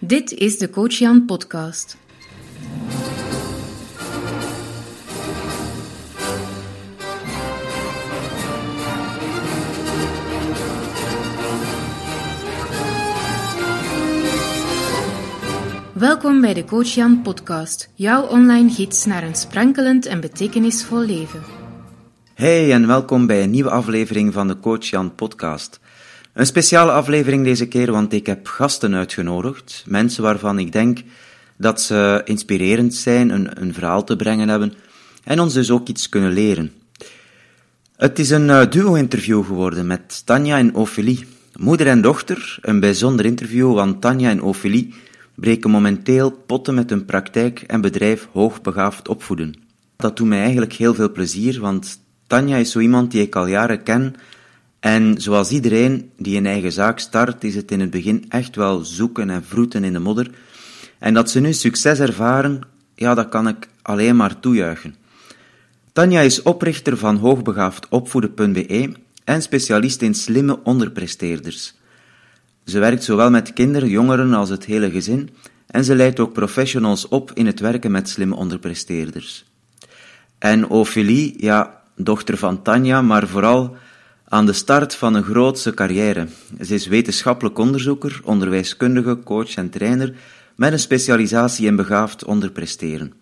Dit is de Coach Jan podcast. Welkom bij de Coach Jan podcast, jouw online gids naar een sprankelend en betekenisvol leven. Hey en welkom bij een nieuwe aflevering van de Coach Jan podcast. Een speciale aflevering deze keer, want ik heb gasten uitgenodigd. Mensen waarvan ik denk dat ze inspirerend zijn, een, een verhaal te brengen hebben en ons dus ook iets kunnen leren. Het is een eh, duo-interview geworden met Tanja en Ophélie. Moeder en dochter, een bijzonder interview, want Tanja en Ophélie breken momenteel potten met hun praktijk en bedrijf hoogbegaafd opvoeden. Dat doet mij eigenlijk heel veel plezier, want Tanja is zo iemand die ik al jaren ken en zoals iedereen die een eigen zaak start, is het in het begin echt wel zoeken en vroeten in de modder. En dat ze nu succes ervaren, ja, dat kan ik alleen maar toejuichen. Tanja is oprichter van hoogbegaafdopvoeden.be en specialist in slimme onderpresteerders. Ze werkt zowel met kinderen, jongeren als het hele gezin en ze leidt ook professionals op in het werken met slimme onderpresteerders. En Ophélie, ja, dochter van Tanja, maar vooral aan de start van een grootse carrière. Ze is wetenschappelijk onderzoeker, onderwijskundige, coach en trainer met een specialisatie in begaafd onderpresteren.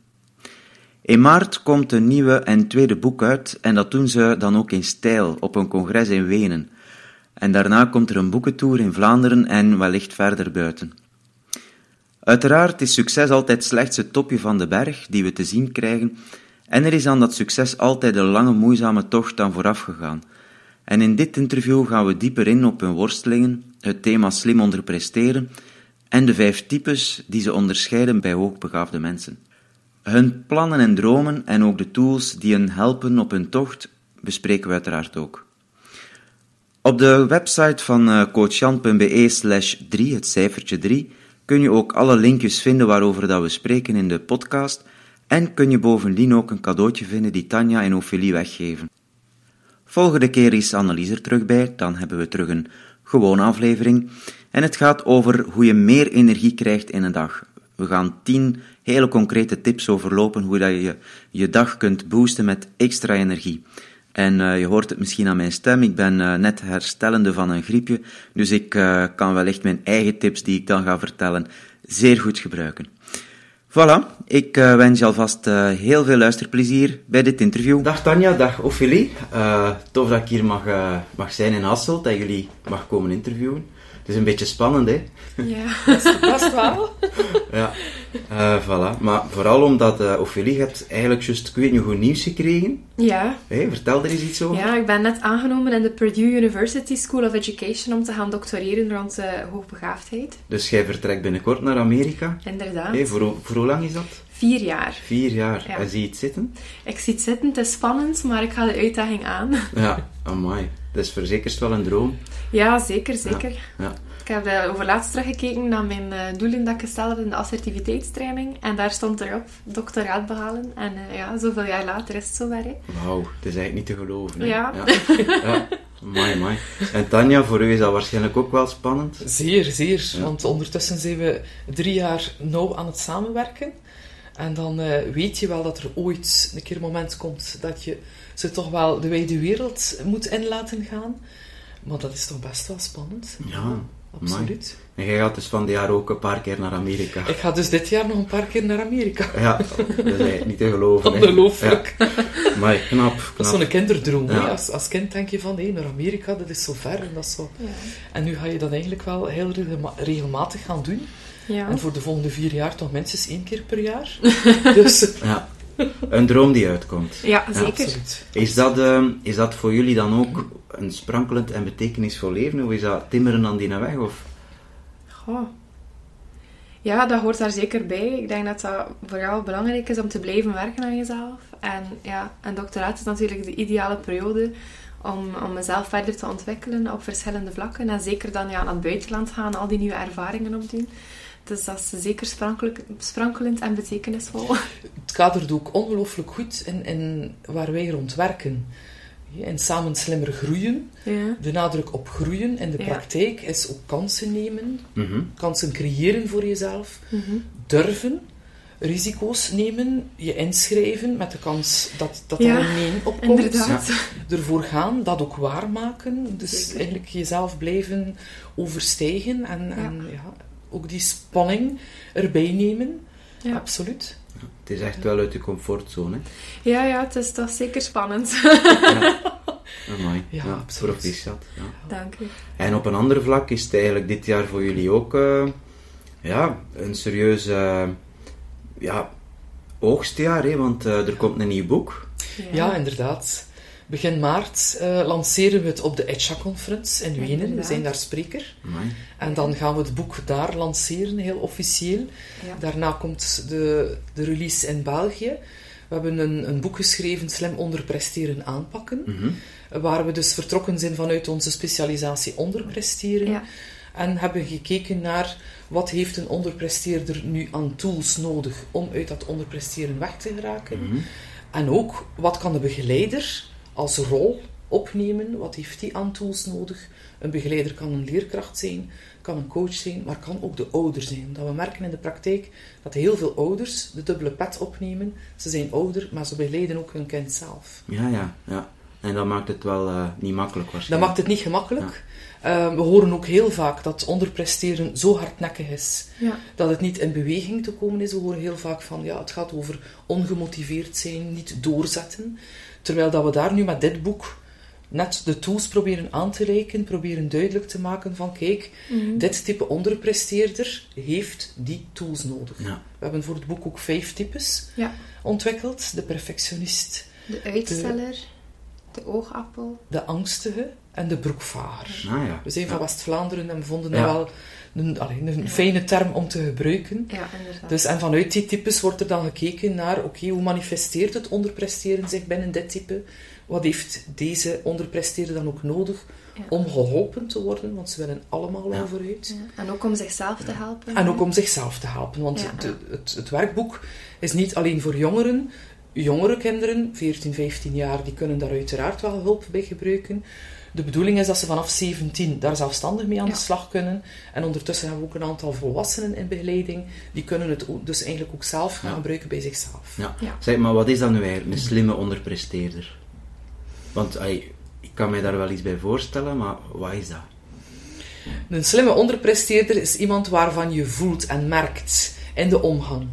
In maart komt een nieuwe en tweede boek uit en dat doen ze dan ook in stijl op een congres in Wenen. En daarna komt er een boekentour in Vlaanderen en wellicht verder buiten. Uiteraard is succes altijd slechts het topje van de berg die we te zien krijgen en er is aan dat succes altijd een lange moeizame tocht aan vooraf gegaan – en in dit interview gaan we dieper in op hun worstelingen, het thema slim onderpresteren en de vijf types die ze onderscheiden bij hoogbegaafde mensen. Hun plannen en dromen en ook de tools die hen helpen op hun tocht bespreken we uiteraard ook. Op de website van eh, coachjan.be slash 3, het cijfertje 3, kun je ook alle linkjes vinden waarover dat we spreken in de podcast en kun je bovendien ook een cadeautje vinden die Tanja en Ophelie weggeven. Volgende keer is Annelies er terug bij, dan hebben we terug een gewone aflevering. En het gaat over hoe je meer energie krijgt in een dag. We gaan tien hele concrete tips overlopen hoe dat je je dag kunt boosten met extra energie. En uh, je hoort het misschien aan mijn stem, ik ben uh, net herstellende van een griepje, dus ik uh, kan wellicht mijn eigen tips die ik dan ga vertellen zeer goed gebruiken. Voilà, ik uh, wens je alvast uh, heel veel luisterplezier bij dit interview. Dag Tanja, dag Ophelie. Uh, tof dat ik hier mag, mag zijn in Hasselt, dat jullie mag komen interviewen. Het is een beetje spannend, hè? Ja, dat is wel. ja, voilà. Maar vooral omdat uh, Ophelie hebt eigenlijk juist, ik weet niet goed nieuws gekregen. Ja. Hey, vertel er eens iets over. Ja, ik ben net aangenomen in de Purdue University School of Education om te gaan doctoreren rond hoogbegaafdheid. Dus jij vertrekt binnenkort naar Amerika? Inderdaad. Hey, voor, voor hoe lang is dat? Vier jaar. Vier jaar. Ja. En zie je het zitten? Ik zie het zitten, het is spannend, maar ik ga de uitdaging aan. Ja, amai. Dat is verzekerd wel een droom. Ja, zeker, zeker. Ja. ja. Ik heb uh, over laatst teruggekeken naar mijn uh, doelen dat ik gesteld heb in de assertiviteitstraining. En daar stond erop, doctoraat behalen. En uh, ja, zoveel jaar later is het zover. Wauw, het is eigenlijk niet te geloven. Hè? Ja. ja. ja. Mai, mai. En Tanja, voor u is dat waarschijnlijk ook wel spannend? Zeer, zeer. Ja. Want ondertussen zijn we drie jaar nauw aan het samenwerken. En dan uh, weet je wel dat er ooit een keer een moment komt dat je ze toch wel de wijde wereld moet in laten gaan. Maar dat is toch best wel spannend. Ja, absoluut. En jij gaat dus van dit jaar ook een paar keer naar Amerika. Ik ga dus dit jaar nog een paar keer naar Amerika. Ja, dat is eigenlijk niet te geloven. Ongelooflijk. Ja. Maar knap, knap. Dat is zo'n kinderdroom. Ja. Als, als kind denk je van, hé, naar Amerika, dat is zo ver en dat is zo... Ja. En nu ga je dat eigenlijk wel heel regelmatig gaan doen. Ja. En voor de volgende vier jaar toch minstens één keer per jaar. dus... Ja. Een droom die uitkomt. Ja, zeker. Ja, is, dat, uh, is dat voor jullie dan ook een sprankelend en betekenisvol leven? Of is dat timmeren aan die weg? Of? Goh. Ja, dat hoort daar zeker bij. Ik denk dat dat vooral belangrijk is om te blijven werken aan jezelf. En ja, een doctoraat is natuurlijk de ideale periode om, om mezelf verder te ontwikkelen op verschillende vlakken. En zeker dan ja, naar het buitenland gaan, al die nieuwe ervaringen opdoen. Dus dat is zeker sprankelend en betekenisvol. Het kadert ook ongelooflijk goed in, in waar wij rond werken. En samen slimmer groeien. Ja. De nadruk op groeien in de Ja. praktijk is ook kansen nemen, Mhm. kansen creëren voor jezelf, durven, risico's nemen, je inschrijven met de kans dat, dat Ja, er een nee opkomt. Inderdaad. Ervoor gaan, dat ook waarmaken. Dus Zeker. eigenlijk jezelf blijven overstijgen en, en ja, ook die spanning erbij nemen. Ja. Absoluut. Het is echt wel uit de comfortzone. Ja, ja, het is toch zeker spannend. Amai. Ja, Ja, absoluut. proficiat. Ja. Dank u. En op een ander vlak is het eigenlijk dit jaar voor jullie ook eh, ja, een serieus eh, ja, oogstjaar, hè, want eh, er komt een nieuw boek. Ja, inderdaad. Begin maart eh, lanceren we het op de ETCHA-conference in Wenen. We zijn daar spreker. Amai. En dan gaan we het boek daar lanceren, heel officieel. Ja. Daarna komt de, de release in België. We hebben een, een boek geschreven, Slim onderpresteren aanpakken. Mhm. Waar we dus vertrokken zijn vanuit onze specialisatie onderpresteren. Ja. En hebben gekeken naar wat heeft een onderpresteerder nu aan tools nodig om uit dat onderpresteren weg te geraken. Mhm. En ook, wat kan de begeleider als rol opnemen? Wat heeft die aan tools nodig? Een begeleider kan een leerkracht zijn, kan een coach zijn, maar kan ook de ouder zijn. Dat we merken in de praktijk dat heel veel ouders de dubbele pet opnemen. Ze zijn ouder, maar ze begeleiden ook hun kind zelf. Ja, ja, ja. En dat maakt het wel eh, niet makkelijk Dat waarschijnlijk. maakt het niet gemakkelijk. Eh, we horen ook heel vaak dat onderpresteren zo hardnekkig is Ja. dat het niet in beweging te komen is. We horen heel vaak van, ja, het gaat over ongemotiveerd zijn, niet doorzetten. Terwijl dat we daar nu met dit boek net de tools proberen aan te reiken, proberen duidelijk te maken van, kijk, Mhm. dit type onderpresteerder heeft die tools nodig. Ja. We hebben voor het boek ook vijf types Ja. ontwikkeld. De perfectionist, De uitsteller, de oogappel. de angstige en de broekvager. Ah, ja. We zijn van. West-Vlaanderen en we vonden Ja. dat wel een, een fijne term om te gebruiken. Ja, inderdaad. Dus, en vanuit die types wordt er dan gekeken naar, oké, hoe manifesteert het onderpresteren zich binnen dit type? Wat heeft deze onderpresteerder dan ook nodig Ja. om geholpen te worden? Want ze willen allemaal wel Ja. vooruit. Ja. En ook om zichzelf te helpen. En ook om zichzelf te helpen. Want Ja. de- het, het werkboek is niet alleen voor jongeren. Jongere kinderen, 14, 15 jaar, die kunnen daar uiteraard wel hulp bij gebruiken. De bedoeling is dat ze vanaf 17 daar zelfstandig mee aan Ja. de slag kunnen. En ondertussen hebben we ook een aantal volwassenen in begeleiding. Die kunnen het ook- dus eigenlijk ook zelf gaan Ja. gebruiken bij zichzelf. Ja. Ja. Zeg, maar wat is dat nu eigenlijk, een slimme onderpresteerder? Want ik kan mij daar wel iets bij voorstellen, maar wat is dat? Een slimme onderpresteerder is iemand waarvan je voelt en merkt in de omgang.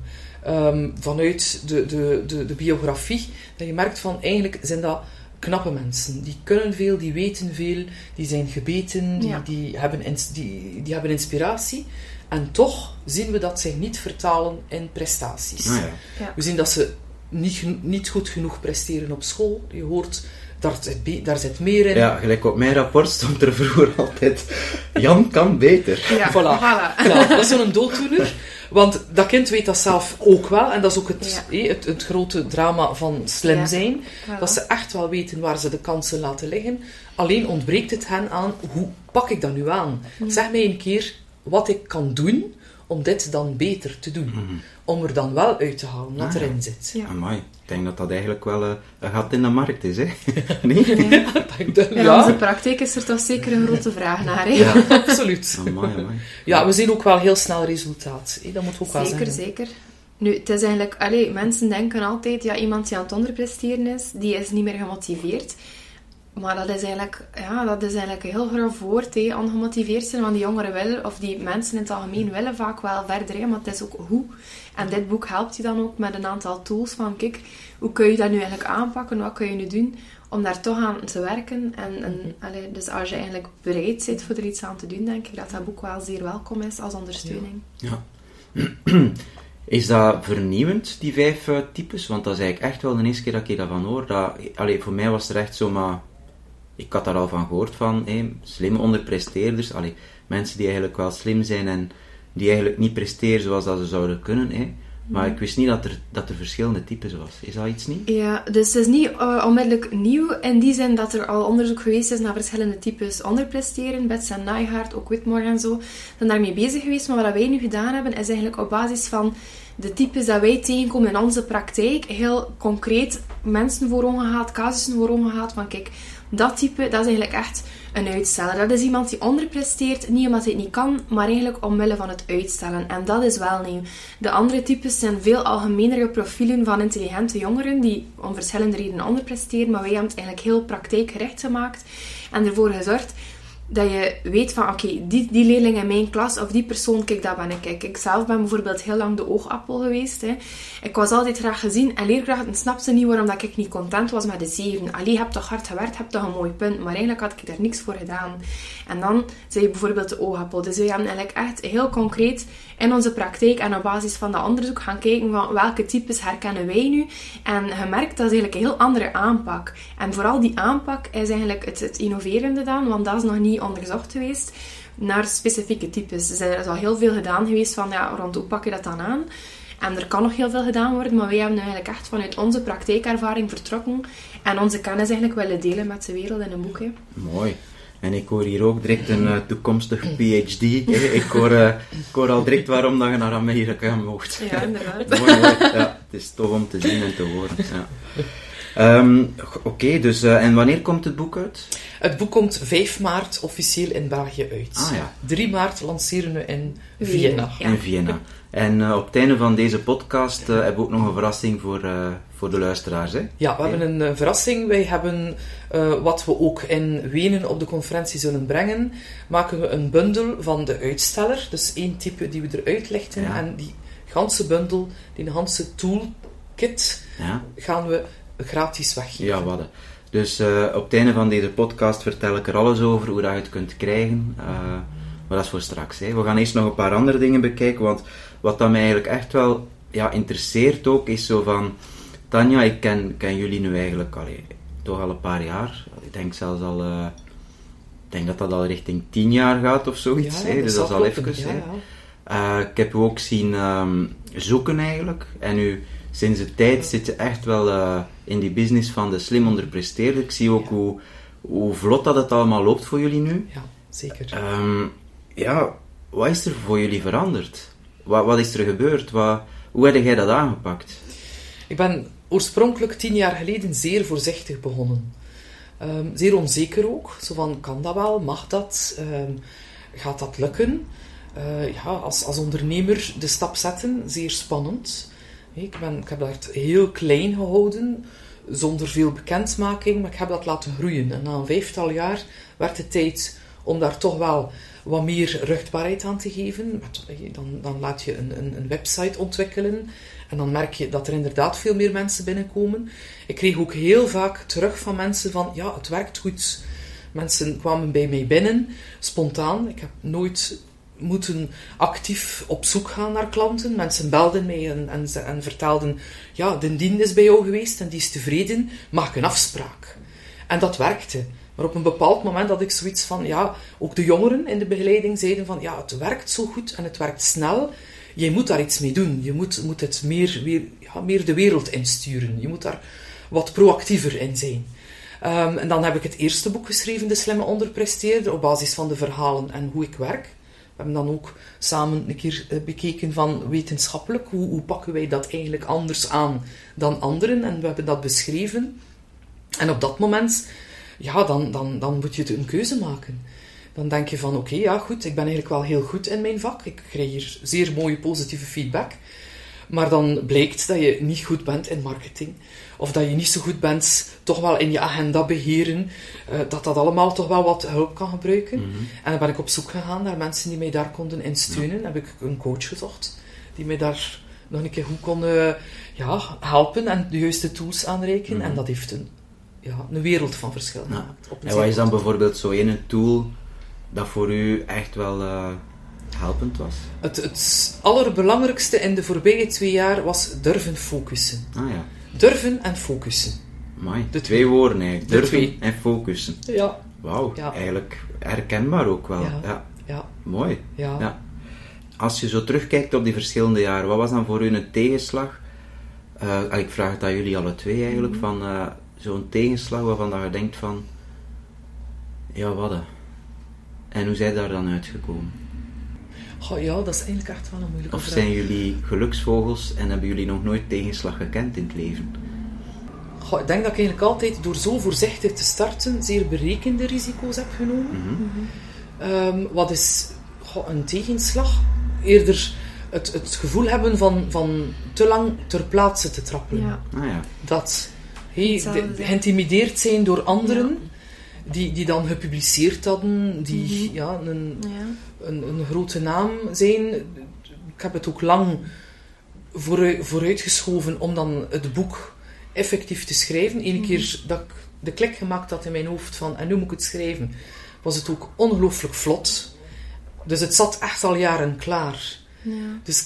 Ehm, vanuit de, de, de, de biografie, dat je merkt van eigenlijk zijn dat knappe mensen. Die kunnen veel, die weten veel, die zijn gebeten, die, Ja. die, hebben, ins- die, die hebben inspiratie. En toch zien we dat zij niet vertalen in prestaties. Ah, ja. Ja. We zien dat ze niet, niet goed genoeg presteren op school. Je hoort, daar zit, daar zit meer in. ja, gelijk op mijn rapport stond er vroeger altijd, Jan kan beter. Ja, Voilà. voilà. Ja, dat is zo'n dooddoener. Want dat kind weet dat zelf ook wel. En dat is ook het, Ja. het, het grote drama van slim zijn. Dat ze echt wel weten waar ze de kansen laten liggen. Alleen ontbreekt het hen aan, hoe pak ik dat nu aan? Zeg mij een keer wat ik kan doen om dit dan beter te doen. Om er dan wel uit te halen wat Ah, ja. erin zit. Ja. Amai, ik denk dat dat eigenlijk wel eh, een gat in de markt is, hè? nee? Ik denk, In ja, onze praktijk is er toch zeker een grote vraag naar. Hè? Ja. absoluut. Amai, amai. Ja, we zien ook wel heel snel resultaat. hè. Dat moet ook wel Zeker, zeggen. zeker. Nu, het is eigenlijk... Allee, mensen denken altijd, ja, iemand die aan het onderpresteren is, die is niet meer gemotiveerd. Maar dat is eigenlijk, ja, dat is eigenlijk een heel groot woord, hè, ongemotiveerd zijn. Want die jongeren willen, of die mensen in het algemeen willen vaak wel verder, hè, maar het is ook hoe. En dit boek helpt je dan ook met een aantal tools van, kijk, hoe kun je dat nu eigenlijk aanpakken? Wat kun je nu doen om daar toch aan te werken? En, en, allee, dus als je eigenlijk bereid bent voor er iets aan te doen, denk ik dat dat boek wel zeer welkom is als ondersteuning. Ja. Is dat vernieuwend, die vijf eh, types? Want dat is eigenlijk echt wel de eerste keer dat ik daarvan hoor. Dat, allee, voor mij was er echt zo, maar... Ik had daar al van gehoord van, hé, slimme onderpresteerders. Allee, mensen die eigenlijk wel slim zijn en die eigenlijk niet presteren zoals dat ze zouden kunnen. Maar ik wist niet dat er, dat er verschillende types was. Is dat iets niet? Ja, dus het is niet eh, onmiddellijk nieuw in die zin dat er al onderzoek geweest is naar verschillende types onderpresteren. Bets en Nygaard, ook Whitmore en zo, zijn daarmee bezig geweest. Maar wat wij nu gedaan hebben, is eigenlijk op basis van de types dat wij tegenkomen in onze praktijk, heel concreet mensen voor ogen gehad, casussen voor ogen gehad, van kijk, dat type, dat is eigenlijk echt een uitsteller. Dat is iemand die onderpresteert, niet omdat hij het niet kan, maar eigenlijk omwille van het uitstellen. En dat is wel nieuw. De andere types zijn veel algemenere profielen van intelligente jongeren die om verschillende redenen onderpresteren, maar wij hebben het eigenlijk heel praktijkgericht gemaakt en ervoor gezorgd dat je weet van, oké, die, die leerling in mijn klas of die persoon, kijk, dat ben ik. Kijk, ik zelf ben bijvoorbeeld heel lang de oogappel geweest. Hè. Ik was altijd graag gezien en leerkrachten snapten niet waarom dat ik niet content was met de zeven. Allee, heb toch hard gewerkt, heb toch een mooi punt, maar eigenlijk had ik daar niks voor gedaan. En dan zei je bijvoorbeeld de oogappel. Dus we hebben eigenlijk echt heel concreet in onze praktijk en op basis van dat onderzoek gaan kijken van welke types herkennen wij nu. En gemerkt dat is eigenlijk een heel andere aanpak. En vooral die aanpak is eigenlijk het, het innoverende dan, want dat is nog niet onderzocht geweest naar specifieke types. Er is al heel veel gedaan geweest van ja, rond hoe pak je dat dan aan. En er kan nog heel veel gedaan worden, maar wij hebben eigenlijk echt vanuit onze praktijkervaring vertrokken en onze kennis eigenlijk willen delen met de wereld in een boek. Mooi. En ik hoor hier ook direct een uh, toekomstig PhD. Ik, hoor, uh, ik hoor al direct waarom dat je naar Amerika mocht. Ja, inderdaad. mooi, mooi. Ja, het is tof om te zien en te horen. Ja. Um, Oké, dus uh, en wanneer komt het boek uit? Het boek komt 5 maart officieel in België uit. Ah, ja. 3 maart lanceren we in Vienna. Ja. In Vienna. En uh, op het einde van deze podcast uh, hebben we ook nog een verrassing voor, voor de luisteraars. Hè? Ja, we hebben een uh, verrassing. Wij hebben uh, wat we ook in Wenen op de conferentie zullen brengen. Maken we een bundel van de uitsteller. Dus één type die we eruit lichten. Ja. En die ganse bundel, die ganse toolkit, Ja, gaan we gratis weggeven. ja wat. Dus uh, op het einde van deze podcast vertel ik er alles over hoe dat je het kunt krijgen. Uh, maar dat is voor straks. Hè. We gaan eerst nog een paar andere dingen bekijken. Want wat dat mij eigenlijk echt wel ja, interesseert ook, is zo van... Tanja, ik ken, ken jullie nu eigenlijk allee, toch al een paar jaar. Ik denk zelfs al... Uh, ik denk dat dat al richting tien jaar gaat of zoiets. Ja, hè. Dus dat is al even. Ja, ik heb u ook zien um, zoeken eigenlijk. En u, sinds de tijd zit je echt wel uh, in die business van de slim onderpresteerder. Ik zie ook Ja. hoe, hoe vlot dat het allemaal loopt voor jullie nu. Ja, zeker. Um, ja, wat is er voor jullie veranderd? Wat, wat is er gebeurd? Wat, hoe heb jij dat aangepakt? Ik ben oorspronkelijk tien jaar geleden zeer voorzichtig begonnen. Um, zeer onzeker ook. Zo van, kan dat wel? Mag dat? Um, gaat dat lukken? Uh, ja, als, als ondernemer de stap zetten, zeer spannend. Ik, ben, heb dat heel klein gehouden, zonder veel bekendmaking, maar ik heb dat laten groeien. En na een vijftal jaar werd het tijd om daar toch wel wat meer ruchtbaarheid aan te geven. Dan, dan laat je een, een, een website ontwikkelen en dan merk je dat er inderdaad veel meer mensen binnenkomen. Ik kreeg ook heel vaak terug van mensen van, ja, het werkt goed. Mensen kwamen bij mij binnen, spontaan. Ik heb nooit moeten actief op zoek gaan naar klanten. Mensen belden mij en, en, en vertelden, ja, de dien is bij jou geweest en die is tevreden, maak een afspraak. En dat werkte. Maar op een bepaald moment had ik zoiets van, ja, ook de jongeren in de begeleiding zeiden van, ja, het werkt zo goed en het werkt snel. Je moet daar iets mee doen. Je moet, moet het meer, meer, de wereld insturen. Je moet daar wat proactiever in zijn. Um, en dan heb ik het eerste boek geschreven, De Slimme Onderpresteerder, op basis van de verhalen en hoe ik werk. Hebben dan ook samen een keer bekeken van wetenschappelijk, hoe, hoe pakken wij dat eigenlijk anders aan dan anderen. En we hebben dat beschreven. En op dat moment, ja, dan, dan, dan moet je een keuze maken. Dan denk je van, oké, ja goed, ik ben eigenlijk wel heel goed in mijn vak. Ik krijg hier zeer mooie positieve feedback. Maar dan blijkt dat je niet goed bent in marketing. Of dat je niet zo goed bent, toch wel in je agenda beheren. Uh, dat dat allemaal toch wel wat hulp kan gebruiken. Mm -hmm. En dan ben ik op zoek gegaan naar mensen die mij daar konden in steunen. Ja. heb ik een coach gezocht. Die mij daar nog een keer goed kon uh, ja, helpen en de juiste tools aanreiken. Mhm. Mm -hmm. En dat heeft een, ja, een wereld van verschil ja. gemaakt. En wat is dan bijvoorbeeld zo een tool dat voor u echt wel... Uh helpend was? Het, het allerbelangrijkste in de voorbije twee jaar was durven focussen. Ah ja. Durven en focussen. Mooi. De twee woorden eigenlijk. Durven twee. en focussen. Ja. Wauw, ja. eigenlijk herkenbaar ook wel. Ja. ja. ja. Mooi. Ja. ja. Als je zo terugkijkt op die verschillende jaren, wat was dan voor u een tegenslag? Uh, ik vraag het aan jullie alle twee eigenlijk, mm -hmm. van uh, zo'n tegenslag waarvan dat je denkt van, ja wat En hoe zijn daar dan uitgekomen? Goh, ja, dat is eigenlijk echt wel een moeilijke Of vraag. zijn jullie geluksvogels en hebben jullie nog nooit tegenslag gekend in het leven? Goh, ik denk dat ik eigenlijk altijd door zo voorzichtig te starten zeer berekende risico's heb genomen. Ehm, wat is goh, een tegenslag? Eerder het, het gevoel hebben van, van te lang ter plaatse te trappelen. Ja. Ah ja. Dat hey, geïntimideerd zijn door anderen die, die dan gepubliceerd hadden, die Mhm. ja, een, Ja. een, een grote naam zijn. Ik heb het ook lang vooruit, vooruitgeschoven om dan het boek effectief te schrijven. Eén keer dat ik de klik gemaakt had in mijn hoofd van en nu moet ik het schrijven, was het ook ongelooflijk vlot. Dus het zat echt al jaren klaar. Ja. Dus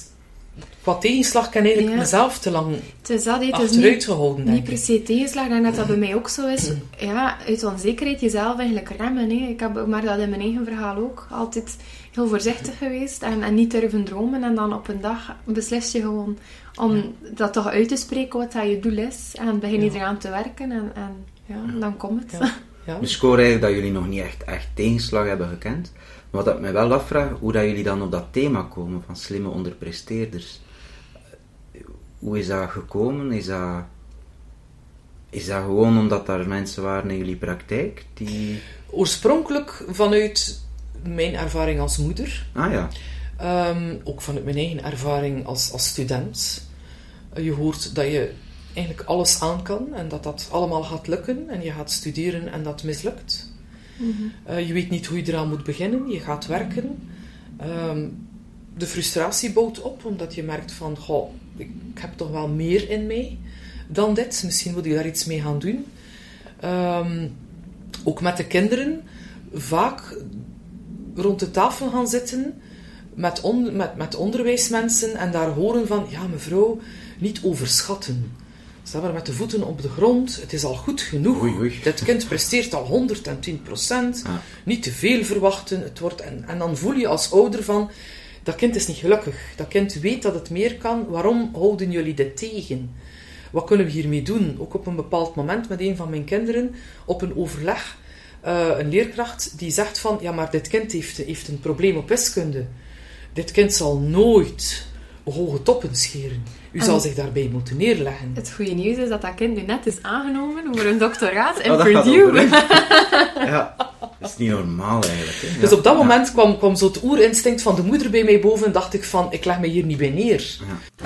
qua tegenslag kan eigenlijk Ja. mezelf te lang Het is dat, hè. het is achteruit niet, gehouden, niet per se tegenslag. Ik denk dat dat bij mij ook zo is. Ja, uit onzekerheid jezelf eigenlijk remmen. Hè. Ik heb maar dat in mijn eigen verhaal ook. Altijd heel voorzichtig geweest en, en niet durven dromen. En dan op een dag beslis je gewoon om dat toch uit te spreken wat dat je doel is. En begin je Ja. eraan te werken en, en ja, dan komt het. Ja. Ja. Dus ik hoor eigenlijk dat jullie nog niet echt, echt tegenslag hebben gekend. Maar wat ik me wel afvraag, hoe dat jullie dan op dat thema komen van slimme onderpresteerders. Hoe is dat gekomen? Is dat, is dat gewoon omdat daar mensen waren in jullie praktijk die... Oorspronkelijk vanuit mijn ervaring als moeder, Ah ja, ehm, ook vanuit mijn eigen ervaring als, als student. Je hoort dat je eigenlijk alles aan kan en dat dat allemaal gaat lukken en je gaat studeren en dat mislukt. Eh, je weet niet hoe je eraan moet beginnen, je gaat werken. Ehm, de frustratie bouwt op omdat je merkt van, goh, ik heb toch wel meer in mij dan dit. Misschien moet ik daar iets mee gaan doen. Ehm, ook met de kinderen vaak rond de tafel gaan zitten met, met, met onderwijsmensen en daar horen van, ja mevrouw, niet overschatten. Sta maar met de voeten op de grond, het is al goed genoeg. Oei, oei. Dit kind presteert al 110 procent. Ja. Niet te veel verwachten. Het wordt, en, en dan voel je als ouder van, dat kind is niet gelukkig. Dat kind weet dat het meer kan. Waarom houden jullie dit tegen? Wat kunnen we hiermee doen? Ook op een bepaald moment met een van mijn kinderen, op een overleg, eh, een leerkracht die zegt van, ja, maar dit kind heeft, heeft een probleem op wiskunde. Dit kind zal nooit hoge toppen scheren. U En- zal zich daarbij moeten neerleggen. Het goede nieuws is dat dat kind nu net is aangenomen voor een doctoraat in Oh, Purdue. ja, dat is niet normaal eigenlijk. Hè? Dus Ja. op dat Ja. moment kwam, kwam zo het oerinstinct van de moeder bij mij boven en dacht ik van, ik leg me hier niet bij neer. Ja.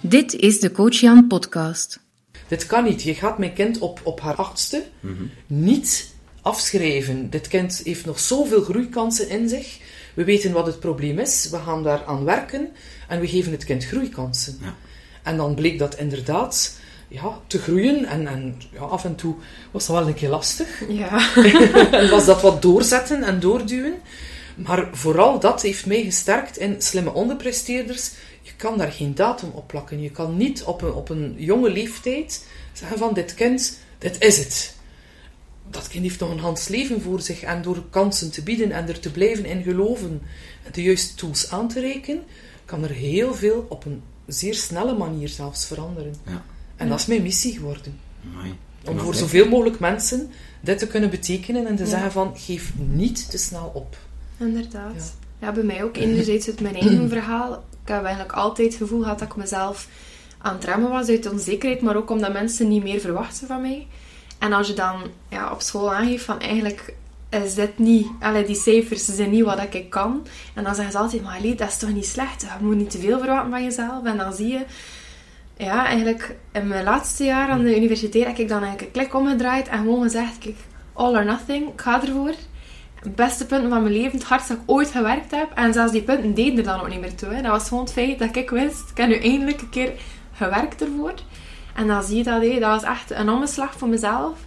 Dit is de Coach Jan podcast. Dit kan niet. Je gaat mijn kind op, op haar achtste niet afschrijven. Dit kind heeft nog zoveel groeikansen in zich. We weten wat het probleem is. We gaan daar aan werken en we geven het kind groeikansen. Ja. En dan bleek dat inderdaad ja, te groeien. En, en ja, af en toe was dat wel een keer lastig. Ja. en was dat wat doorzetten en doorduwen. Maar vooral dat heeft mij gesterkt in slimme onderpresteerders. Je kan daar geen datum op plakken. Je kan niet op een, op een jonge leeftijd zeggen van dit kind, dit is het. Dat kind heeft nog een Hans leven voor zich. En door kansen te bieden en er te blijven in geloven en de juiste tools aan te reiken, kan er heel veel op een zeer snelle manier zelfs veranderen. Ja. En dat is mijn missie geworden. Amai. Om voor zoveel mogelijk mensen dit te kunnen betekenen en te Ja. zeggen van geef niet te snel op. Inderdaad. Ja. bij mij ook. Enerzijds uit mijn eigen verhaal. Ik heb eigenlijk altijd het gevoel gehad dat ik mezelf aan het remmen was uit onzekerheid, maar ook omdat mensen niet meer verwachten van mij. En als je dan ja, op school aangeeft van eigenlijk is dit niet, allee, die cijfers zijn niet wat ik kan. En dan zeggen ze altijd, maar allee, dat is toch niet slecht? Je moet niet te veel verwachten van jezelf. En dan zie je, ja, eigenlijk in mijn laatste jaar aan de universiteit heb ik dan eigenlijk een klik omgedraaid en gewoon gezegd, kijk, all or nothing, ik ga ervoor beste punten van mijn leven, het hardst dat ik ooit gewerkt heb. En zelfs die punten deden er dan ook niet meer toe. Dat was gewoon het feit dat ik wist, ik heb nu eindelijk een keer gewerkt ervoor. En dan zie je dat, hé, dat was echt een omslag voor mezelf.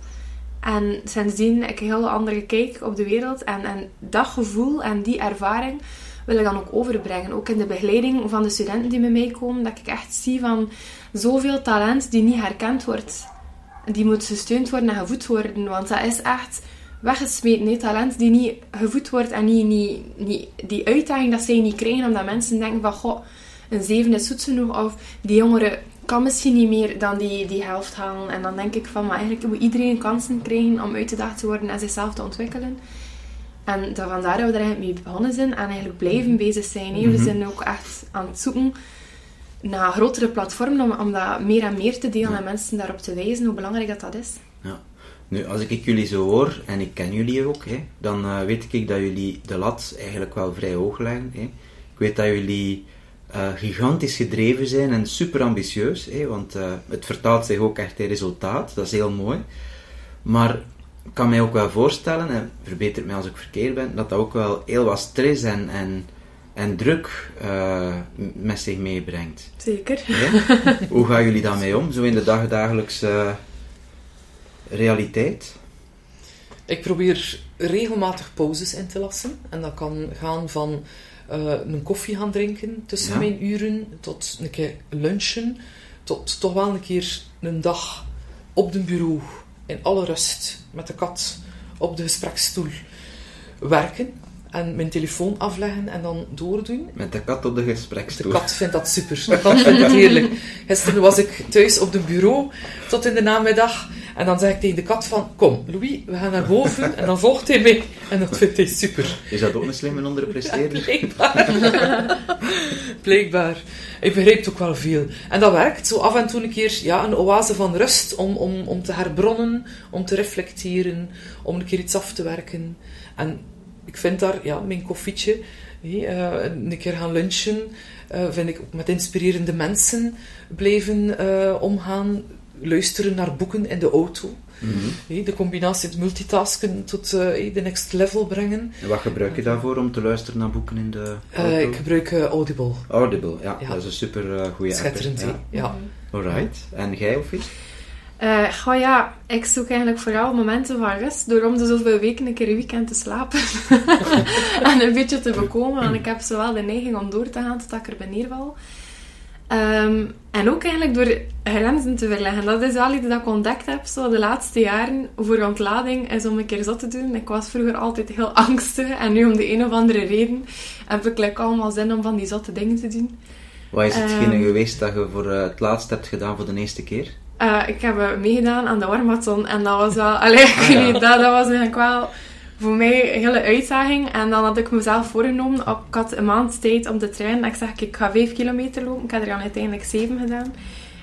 En sindsdien heb ik een heel andere kijk op de wereld. En, en dat gevoel en die ervaring wil ik dan ook overbrengen. Ook in de begeleiding van de studenten die met mij komen. Dat ik echt zie van zoveel talent die niet herkend wordt. Die moet gesteund worden en gevoed worden. Want dat is echt weggesmeten. Talent die niet gevoed wordt en niet, niet, niet, die uitdaging dat zij niet krijgen. Omdat mensen denken van, goh, een zeven is goed genoeg. Of die jongeren kan misschien niet meer dan die, die helft halen. En dan denk ik van, maar eigenlijk moet iedereen kansen krijgen om uitgedaagd te worden en zichzelf te ontwikkelen. En dat vandaar dat we er eigenlijk mee begonnen zijn en eigenlijk blijven bezig zijn. We Mhm. zijn ook echt aan het zoeken naar grotere platformen om, om dat meer en meer te delen en mensen daarop te wijzen hoe belangrijk dat, dat is. Ja. Nu, als ik jullie zo hoor, en ik ken jullie ook, hè, dan eh, weet ik dat jullie de lat eigenlijk wel vrij hoog leggen. Hè. Ik weet dat jullie eh, gigantisch gedreven zijn en super ambitieus, hè, want eh, het vertaalt zich ook echt in resultaat. Dat is heel mooi. Maar ik kan mij ook wel voorstellen, en verbeter mij als ik verkeerd ben, dat dat ook wel heel wat stress en, en, en druk eh, met zich meebrengt. Zeker. Ja? Hoe gaan jullie daarmee om, zo in de dagdagelijkse realiteit? Ik probeer regelmatig pauzes in te lassen. En dat kan gaan van eh, een koffie gaan drinken tussen Ja. mijn uren, tot een keer lunchen, tot toch wel een keer een dag op de bureau, in alle rust, met de kat op de gespreksstoel werken. En mijn telefoon afleggen en dan doordoen. Met de kat op de De gespreksstoel. kat vindt dat super. De kat vindt het heerlijk. Gisteren was ik thuis op de bureau tot in de namiddag. En dan zeg ik tegen de kat van, kom Louis, we gaan naar boven. En dan volgt hij mee. En dat vindt hij super. Is dat ook een slimme onderpresteerder? Blijkbaar. Blijkbaar. Ik begrijp ook wel veel. En dat werkt. Zo af en toe een keer ja, een oase van rust om, om, om te herbronnen, om te reflecteren, om een keer iets af te werken. En ik vind daar ja, mijn koffietje, eh, een keer gaan lunchen, eh, vind ik ook met inspirerende mensen blijven eh, omgaan. Luisteren naar boeken in de auto. Mhm. De combinatie het multitasken tot eh, de next level brengen. En wat gebruik je daarvoor om te luisteren naar boeken in de Eh, auto? ik gebruik eh, Audible. Audible, ja, Ja. dat is een super eh, goede app. Schitterend? Ja. Ja. Alright. En jij, of iets? Eh, goh ja, ik zoek eigenlijk vooral momenten van rust door om de zoveel weken een keer een weekend te slapen. en een beetje te bekomen, want ik heb zowel de neiging om door te gaan tot ik er val. Ehm, en ook eigenlijk door grenzen te verleggen. Dat is wel iets dat ik ontdekt heb zo de laatste jaren voor ontlading, is om een keer zot te doen. Ik was vroeger altijd heel angstig en nu om de een of andere reden heb ik like, allemaal zin om van die zotte dingen te doen. Wat is hetgene Ehm. geweest dat je voor eh, het laatst hebt gedaan voor de eerste keer? Eh, ik heb eh, meegedaan aan de warmathon en dat was wel... Allee, ik Ah, weet ja. niet, dat, dat was eigenlijk wel voor mij een hele uitdaging. En dan had ik mezelf voorgenomen, op, ik had een maand tijd om te trainen. Ik zeg, ik ga vijf kilometer lopen. Ik heb er dan uiteindelijk zeven gedaan.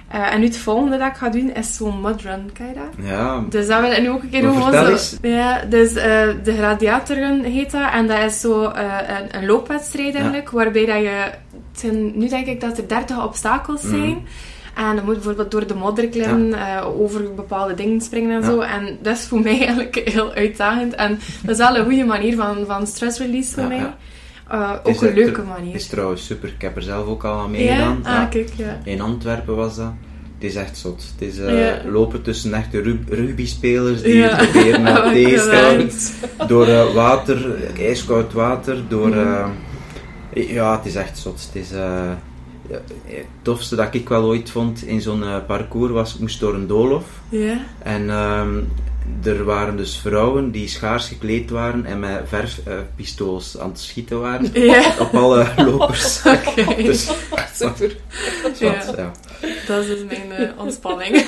Eh, en nu het volgende dat ik ga doen, is zo'n mudrun. Ken je dat? Ja, Dus dat wil ik nu ook een keer doen. zo. Ja, dus eh, de Gladiatorrun heet dat. En dat is zo eh, een, een loopwedstrijd eigenlijk. Waarbij dat je... zijn- nu denk ik dat er 30 obstakels Mhm. zijn. En dan moet je bijvoorbeeld door de modder klimmen, eh, over bepaalde dingen springen en Ja. zo. En dat is voor mij eigenlijk heel uitdagend. En dat is wel een goede manier van, van stress release voor mij. Eh, Het ook een leuke Het manier. is trouwens super. Ik heb er zelf ook al aan meegedaan. Ah, Ja. kijk, ja. In Antwerpen was dat. Het is echt zot. Het is eh, Ja. lopen tussen echte rug- rugbyspelers die Ja. proberen naar staan. geweldig. Door water, ijskoud water, door... Ja, het is echt zot. Het is... eh, ja, het tofste dat ik wel ooit vond in zo'n eh, parcours was, ik moest door een doolhof. Ja. En ehm, er waren dus vrouwen die schaars gekleed waren en met verfpistools aan het schieten waren. Ja. Op alle lopers. Oké. Dus, Super. ja. Dat is dus mijn eh, ontspanning.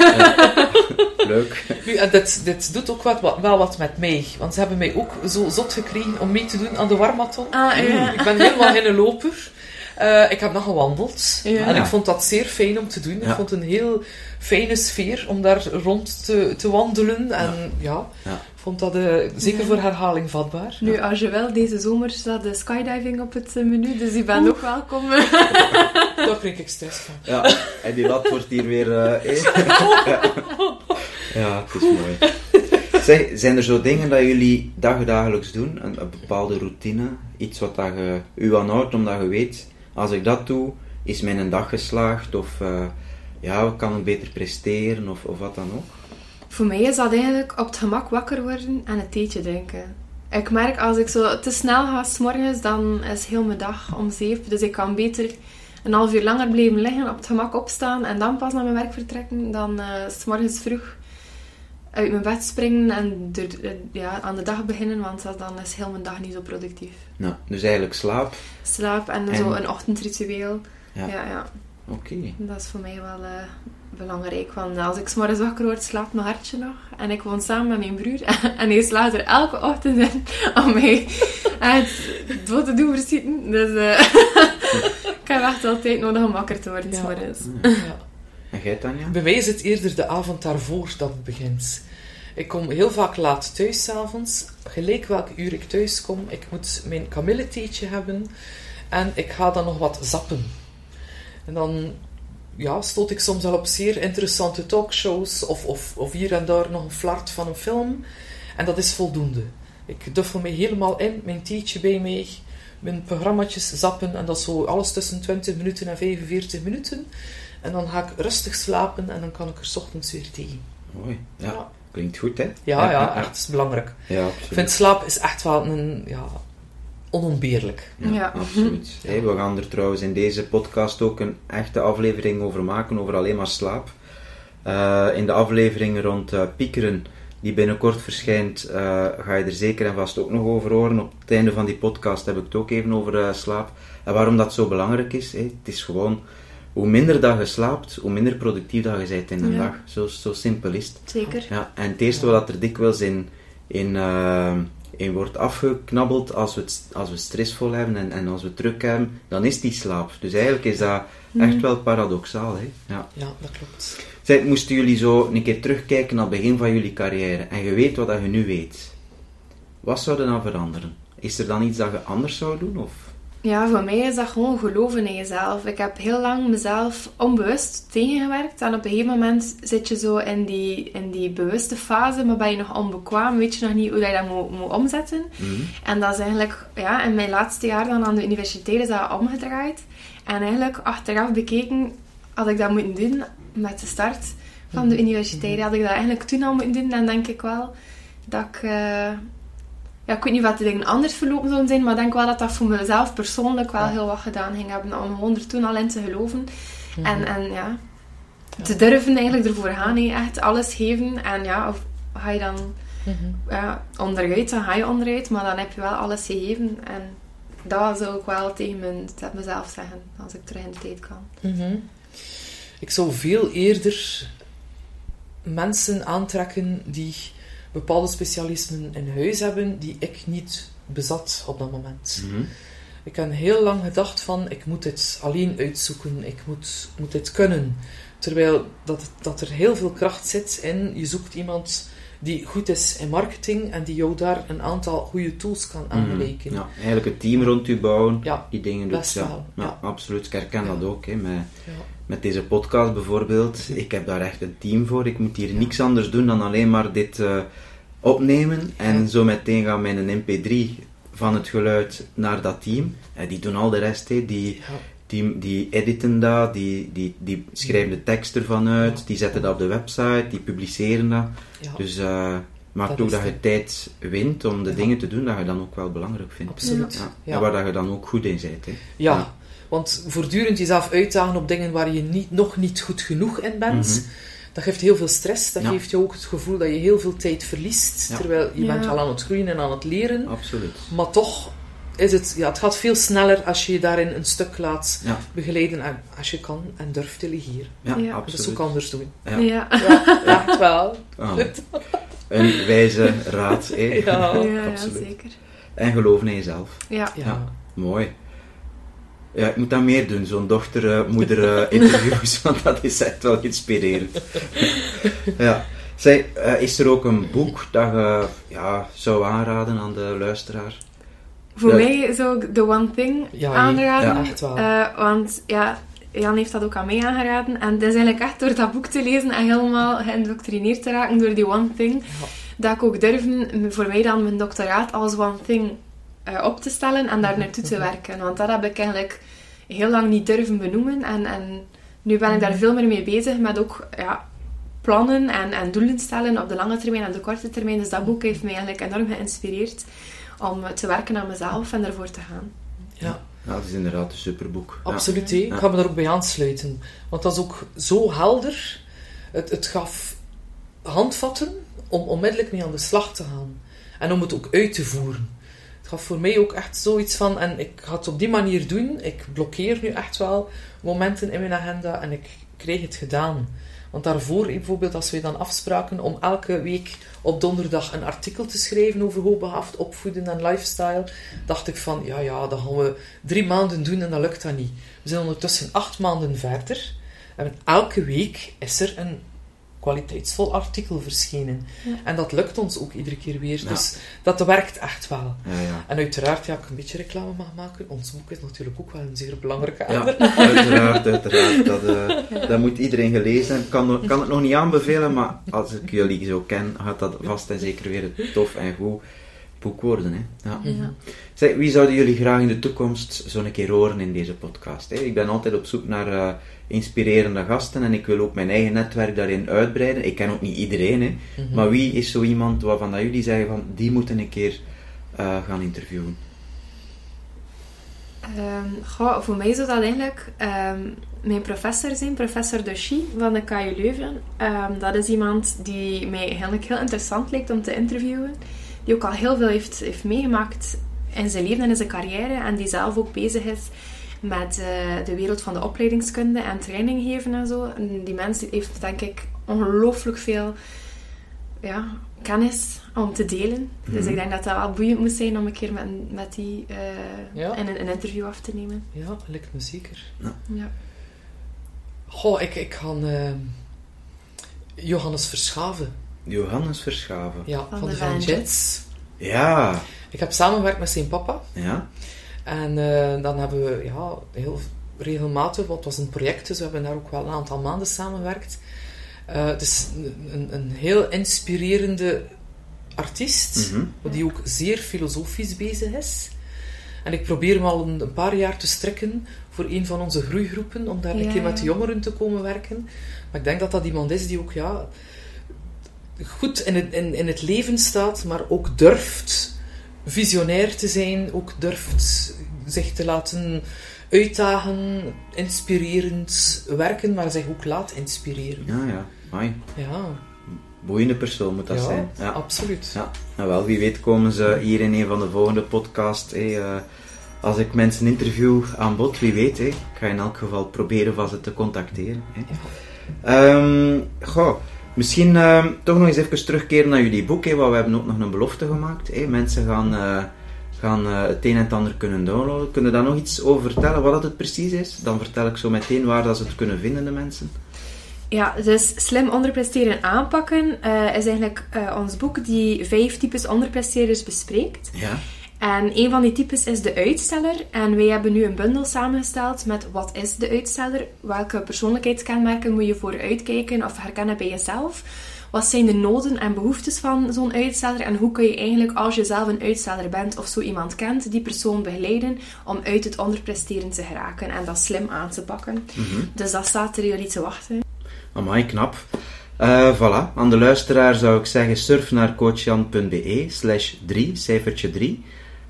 Leuk. Nu, en dit, dit doet ook wat, wat- wel wat met mij. Want ze hebben mij ook zo zot gekregen om mee te doen aan de warmathon. Ah, ja. Ik ben helemaal geen loper. Eh, ik heb nog gewandeld. Ja. En ik vond dat zeer fijn om te doen. Ik vond het een heel fijne sfeer om daar rond te, te wandelen. En ja, Ja. ik vond dat eh, zeker Ja. voor herhaling vatbaar. Nu, als je wel, deze zomer staat de skydiving op het eh, menu, dus je bent ook welkom. Daar kreeg ik stress van. Ja, en die lat wordt hier weer... eh, ja. ja, het is mooi. Zeg, zijn er zo dingen dat jullie dagdagelijks doen? Een, een bepaalde routine? Iets wat dat je u aanhoudt, omdat je weet... Als ik dat doe, is mijn dag geslaagd? Of eh, ja, kan ik beter presteren? Of, of wat dan ook? Voor mij is dat eigenlijk op het gemak wakker worden en een theetje drinken. Ik merk als ik zo te snel ga s'morgens, dan is heel mijn dag om zeep. Dus ik kan beter een half uur langer blijven liggen, op het gemak opstaan en dan pas naar mijn werk vertrekken dan eh, s s'morgens vroeg uit mijn bed springen en er, eh, ja, aan de dag beginnen, want dan is heel mijn dag niet zo productief. Nou, dus eigenlijk slaap. Slaap en, En- zo een ochtendritueel. Ja. Ja, ja. Oké. Dat is voor mij wel eh, belangrijk. Want als ik 's morgens wakker word, slaapt mijn hartje nog. En ik woon samen met mijn broer. En hij slaat er elke ochtend in om mij het dood te doen verzitten. Dus eh, ik heb echt altijd nodig om wakker te worden 's Ja. morgens. Ja. En? Bij mij is het eerder de avond daarvoor dat het begint. Ik kom heel vaak laat thuis s'avonds. Gelijk welk uur ik thuis kom. Ik moet mijn kamilletheetje hebben. En ik ga dan nog wat zappen. En dan ja, stoot ik soms al op zeer interessante talkshows. Of, of, of hier en daar nog een flart van een film. En dat is voldoende. Ik duffel me helemaal in. Mijn theetje bij mij. Mijn programmaatjes zappen. En dat zo alles tussen 20 minuten en 45 minuten. En dan ga ik rustig slapen en dan kan ik er 's ochtends weer tegen. Mooi. Ja. Ja. Klinkt goed, hè? Ja, ja, echt, is belangrijk. Ja, Ik absoluut. vind slaap is echt wel een, ja, onontbeerlijk. Ja, Ja. absoluut. Hey, we gaan er trouwens in deze podcast ook een echte aflevering over maken, over alleen maar slaap. Eh, in de aflevering rond eh, piekeren, die binnenkort verschijnt, eh, ga je er zeker en vast ook nog over horen. Op het einde van die podcast heb ik het ook even over eh, slaap. En waarom dat zo belangrijk is, hè. het is gewoon, hoe minder dat je slaapt, hoe minder productief dat je bent in de Ja. dag. Zo, zo simpel is het. Zeker. Ja, en het eerste wat er dikwijls in, in, eh, in wordt afgeknabbeld als we het, als we stressvol hebben en, en als we druk hebben, dan is die slaap. Dus eigenlijk is dat echt wel paradoxaal. Hè? Ja. Ja, dat klopt. Zeg, moesten jullie zo een keer terugkijken naar het begin van jullie carrière en je weet wat dat je nu weet, wat zou er dan veranderen? Is er dan iets dat je anders zou doen? Of? Ja, voor mij is dat gewoon geloven in jezelf. Ik heb heel lang mezelf onbewust tegengewerkt. En op een gegeven moment zit je zo in die, in die bewuste fase, maar ben je nog onbekwaam, weet je nog niet hoe je dat moet, moet omzetten. En dat is eigenlijk, ja, in mijn laatste jaar dan aan de universiteit is dat omgedraaid. En eigenlijk, achteraf bekeken, had ik dat moeten doen met de start van de universiteit. Had ik dat eigenlijk toen al moeten doen, dan denk ik wel dat ik... eh, ja, ik weet niet wat de dingen anders verlopen zouden zijn, maar ik denk wel dat dat voor mezelf persoonlijk wel heel wat gedaan ging hebben om gewoon er toen al in te geloven. En, en ja, te durven eigenlijk ervoor gaan, echt alles geven. En ja, of ga je dan ja, onderuit, dan ga je onderuit, maar dan heb je wel alles gegeven. En dat zou ik wel tegen mijn, tegen mezelf zeggen, als ik terug in de tijd kan. Mhm. Ik zou veel eerder mensen aantrekken die bepaalde specialismen in huis hebben die ik niet bezat op dat moment. Ik heb heel lang gedacht van, ik moet dit alleen uitzoeken, ik moet, moet dit kunnen. Terwijl dat, dat er heel veel kracht zit in, je zoekt iemand die goed is in marketing en die jou daar een aantal goede tools kan aanreiken. Ja, eigenlijk een team rond u bouwen, Ja, die dingen doet. Ja. wel, Ja, ja. absoluut. Ik herken dat ook. Hè, met, met deze podcast bijvoorbeeld. Ik heb daar echt een team voor. Ik moet hier niks anders doen dan alleen maar dit eh, opnemen. En zo meteen gaan mijn mp3 van het geluid naar dat team. En die doen al de rest. Hè. Die. Die, die editen dat, die, die, die schrijven de tekst ervan uit, Ja. die zetten dat op de website, die publiceren dat. Ja. Dus uh, maakt Dat ook dat je tijd wint om de Ja. dingen te doen dat je dan ook wel belangrijk vindt. Absoluut. Ja. Ja. En waar dat je dan ook goed in bent. Hè. Ja, Ja. want voortdurend jezelf uitdagen op dingen waar je niet, nog niet goed genoeg in bent, Mhm. dat geeft heel veel stress. Dat Ja. geeft je ook het gevoel dat je heel veel tijd verliest, Ja. terwijl je Ja. bent wel aan het groeien en aan het leren. Absoluut. Maar toch is het, ja, het gaat veel sneller als je je daarin een stuk laat Ja, begeleiden en als je kan en durft delegeren. ja, Ja. Dat is absoluut. ook anders doen. Ja. Ja. Ja, echt wel. Ah, een wijze raad. Hè. Ja. Ja, ja, absoluut. zeker. En geloven in jezelf. Ja. Ja. Ja. Mooi. Ja, ik moet dat meer doen, zo'n dochter-moeder-interviews, want dat is echt wel inspirerend. ja. Zij, eh, is er ook een boek dat je ja, zou aanraden aan de luisteraar? Voor Ja. mij zou ik The One Thing Ja, aanraden. ja, echt wel. Eh, want ja, Jan heeft dat ook aan mij aangeraden. En het is eigenlijk echt door dat boek te lezen en helemaal geïndoctrineerd te raken door die One Thing, Ja. dat ik ook durf voor mij dan mijn doctoraat als One Thing eh, op te stellen en daar naartoe te werken. Want dat heb ik eigenlijk heel lang niet durven benoemen. En, en nu ben ik daar veel meer mee bezig met ook ja, plannen en, en doelen stellen op de lange termijn en de korte termijn. Dus dat boek heeft mij eigenlijk enorm geïnspireerd om te werken aan mezelf en ervoor te gaan. Ja. Ja, dat is inderdaad een superboek. Ja. Absoluut, hè. ik Ja. ga me daar ook bij aansluiten. Want dat is ook zo helder. Het, het gaf handvatten om onmiddellijk mee aan de slag te gaan. En om het ook uit te voeren. Het gaf voor mij ook echt zoiets van, en ik ga het op die manier doen. Ik blokkeer nu echt wel momenten in mijn agenda en ik krijg het gedaan. Want daarvoor, bijvoorbeeld, als we dan afspraken om elke week op donderdag een artikel te schrijven over hoogbehaafd opvoeden en lifestyle, dacht ik van, ja, ja, dat gaan we drie maanden doen en dat lukt dan niet. We zijn ondertussen acht maanden verder. En elke week is er een kwaliteitsvol artikel verschenen. En dat lukt ons ook iedere keer weer. Dus dat werkt echt wel. Ja, ja. En uiteraard, ja, ik een beetje reclame mag maken. Ons boek is natuurlijk ook wel een zeer belangrijke Ja, ander. uiteraard, uiteraard. Dat, eh, dat moet iedereen gelezen hebben. Ik kan, kan het nog niet aanbevelen, maar als ik jullie zo ken, gaat dat vast en zeker weer tof en goed boek worden. Hè? Ja. Ja. Zeg, wie zouden jullie graag in de toekomst zo'n keer horen in deze podcast? Hè? Ik ben altijd op zoek naar eh, inspirerende gasten en ik wil ook mijn eigen netwerk daarin uitbreiden. Ik ken ook niet iedereen, hè? maar wie is zo iemand waarvan dat jullie zeggen van die moeten een keer eh, gaan interviewen? Ehm, goh, voor mij zou dat eigenlijk ehm, mijn professor zijn, professor Dochy van de KU Leuven. Ehm, dat is iemand die mij eigenlijk heel interessant lijkt om te interviewen. Die ook al heel veel heeft, heeft meegemaakt in zijn leven en in zijn carrière. En die zelf ook bezig is met eh, de wereld van de opleidingskunde en training geven en zo. En die mens heeft denk ik ongelooflijk veel ja, kennis om te delen. Dus ik denk dat dat wel boeiend moet zijn om een keer met, met die eh, Ja. in een, een interview af te nemen. Ja, dat lijkt me zeker. Ja. Goh, ik, ik ga eh, Johannes Verschaven, Johannes Verschaven. ja, van, Van de de Van Jets. Ja, Ik heb samengewerkt met zijn papa. ja. En eh, dan hebben we ja, heel regelmatig, want het was een project, dus we hebben daar ook wel een aantal maanden samengewerkt. Eh, het is een, een, heel inspirerende artiest, Mhm. die ook zeer filosofisch bezig is. En ik probeer hem al een, een paar jaar te strekken voor een van onze groeigroepen, om daar een keer met de jongeren te komen werken. Maar ik denk dat dat iemand is die ook ja, goed in het, in, in het leven staat, maar ook durft visionair te zijn, ook durft zich te laten uitdagen, inspirerend werken, maar zich ook laat inspireren. Ja, ja. Amai. Ja, Boeiende persoon moet dat ja, zijn. Ja. absoluut. Ja, nou wel, wie weet komen ze hier in een van de volgende podcasts. eh, als ik mensen interview aan bod, wie weet. Ik ga in elk geval proberen van ze te contacteren. hé. Ehm, goh, misschien ehm, toch nog eens even terugkeren naar jullie boek. hé, want we hebben ook nog een belofte gemaakt. hé. Mensen gaan, eh, gaan eh, het een en het ander kunnen downloaden. Kunnen daar nog iets over vertellen, wat het precies is? Dan vertel ik zo meteen waar dat ze het kunnen vinden, de mensen. Ja, dus slim onderpresteren aanpakken eh, is eigenlijk ons boek die vijf types onderpresteerders bespreekt. Ja. En een van die types is de uitsteller. En wij hebben nu een bundel samengesteld met wat is de uitsteller? Welke persoonlijkheidskenmerken moet je voor uitkijken of herkennen bij jezelf? Wat zijn de noden en behoeftes van zo'n uitsteller? En hoe kun je eigenlijk, als je zelf een uitsteller bent of zo iemand kent, die persoon begeleiden om uit het onderpresteren te geraken en dat slim aan te pakken? Dus dat staat er jullie te wachten. Amai, knap. Eh voilà, aan de luisteraar zou ik zeggen, surf naar coachjan.be slash 3, cijfertje 3.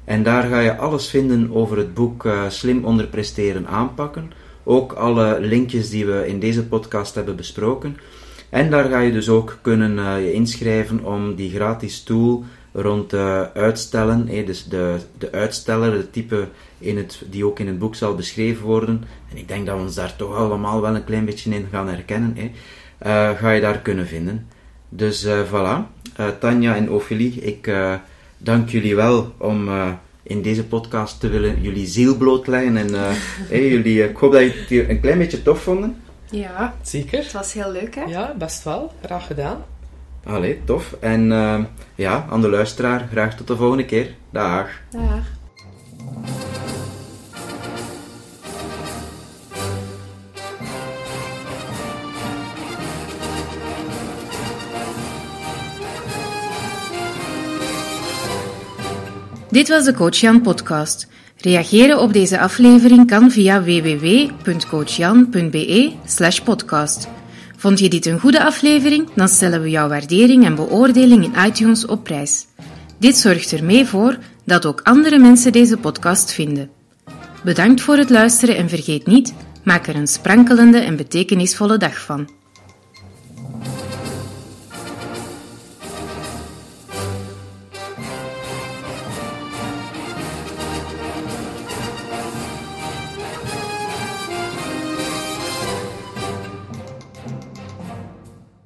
En daar ga je alles vinden over het boek eh, Slim onderpresteren aanpakken. Ook alle linkjes die we in deze podcast hebben besproken. En daar ga je dus ook kunnen eh, je inschrijven om die gratis tool rond uitstellen, eh, dus de, de uitsteller, het type in het, die ook in het boek zal beschreven worden. En ik denk dat we ons daar toch allemaal wel een klein beetje in gaan herkennen. ga je daar kunnen vinden. Dus voilà. Tanja en Ophelie, ik dank jullie wel om eh, in deze podcast te willen jullie ziel blootleggen. En eh, eh, jullie, ik hoop dat jullie het hier een klein beetje tof vonden. Ja, Zeker. het was heel leuk, hè? Ja, best wel. Graag gedaan. Allee, tof. En eh, ja, aan de luisteraar, graag tot de volgende keer. Dag. Dag. Dit was de Coach Jan podcast. Reageren op deze aflevering kan via www.coachjan.be podcast. Vond je dit een goede aflevering? Dan stellen we jouw waardering en beoordeling in iTunes op prijs. Dit zorgt er mee voor dat ook andere mensen deze podcast vinden. Bedankt voor het luisteren en vergeet niet, maak er een sprankelende en betekenisvolle dag van.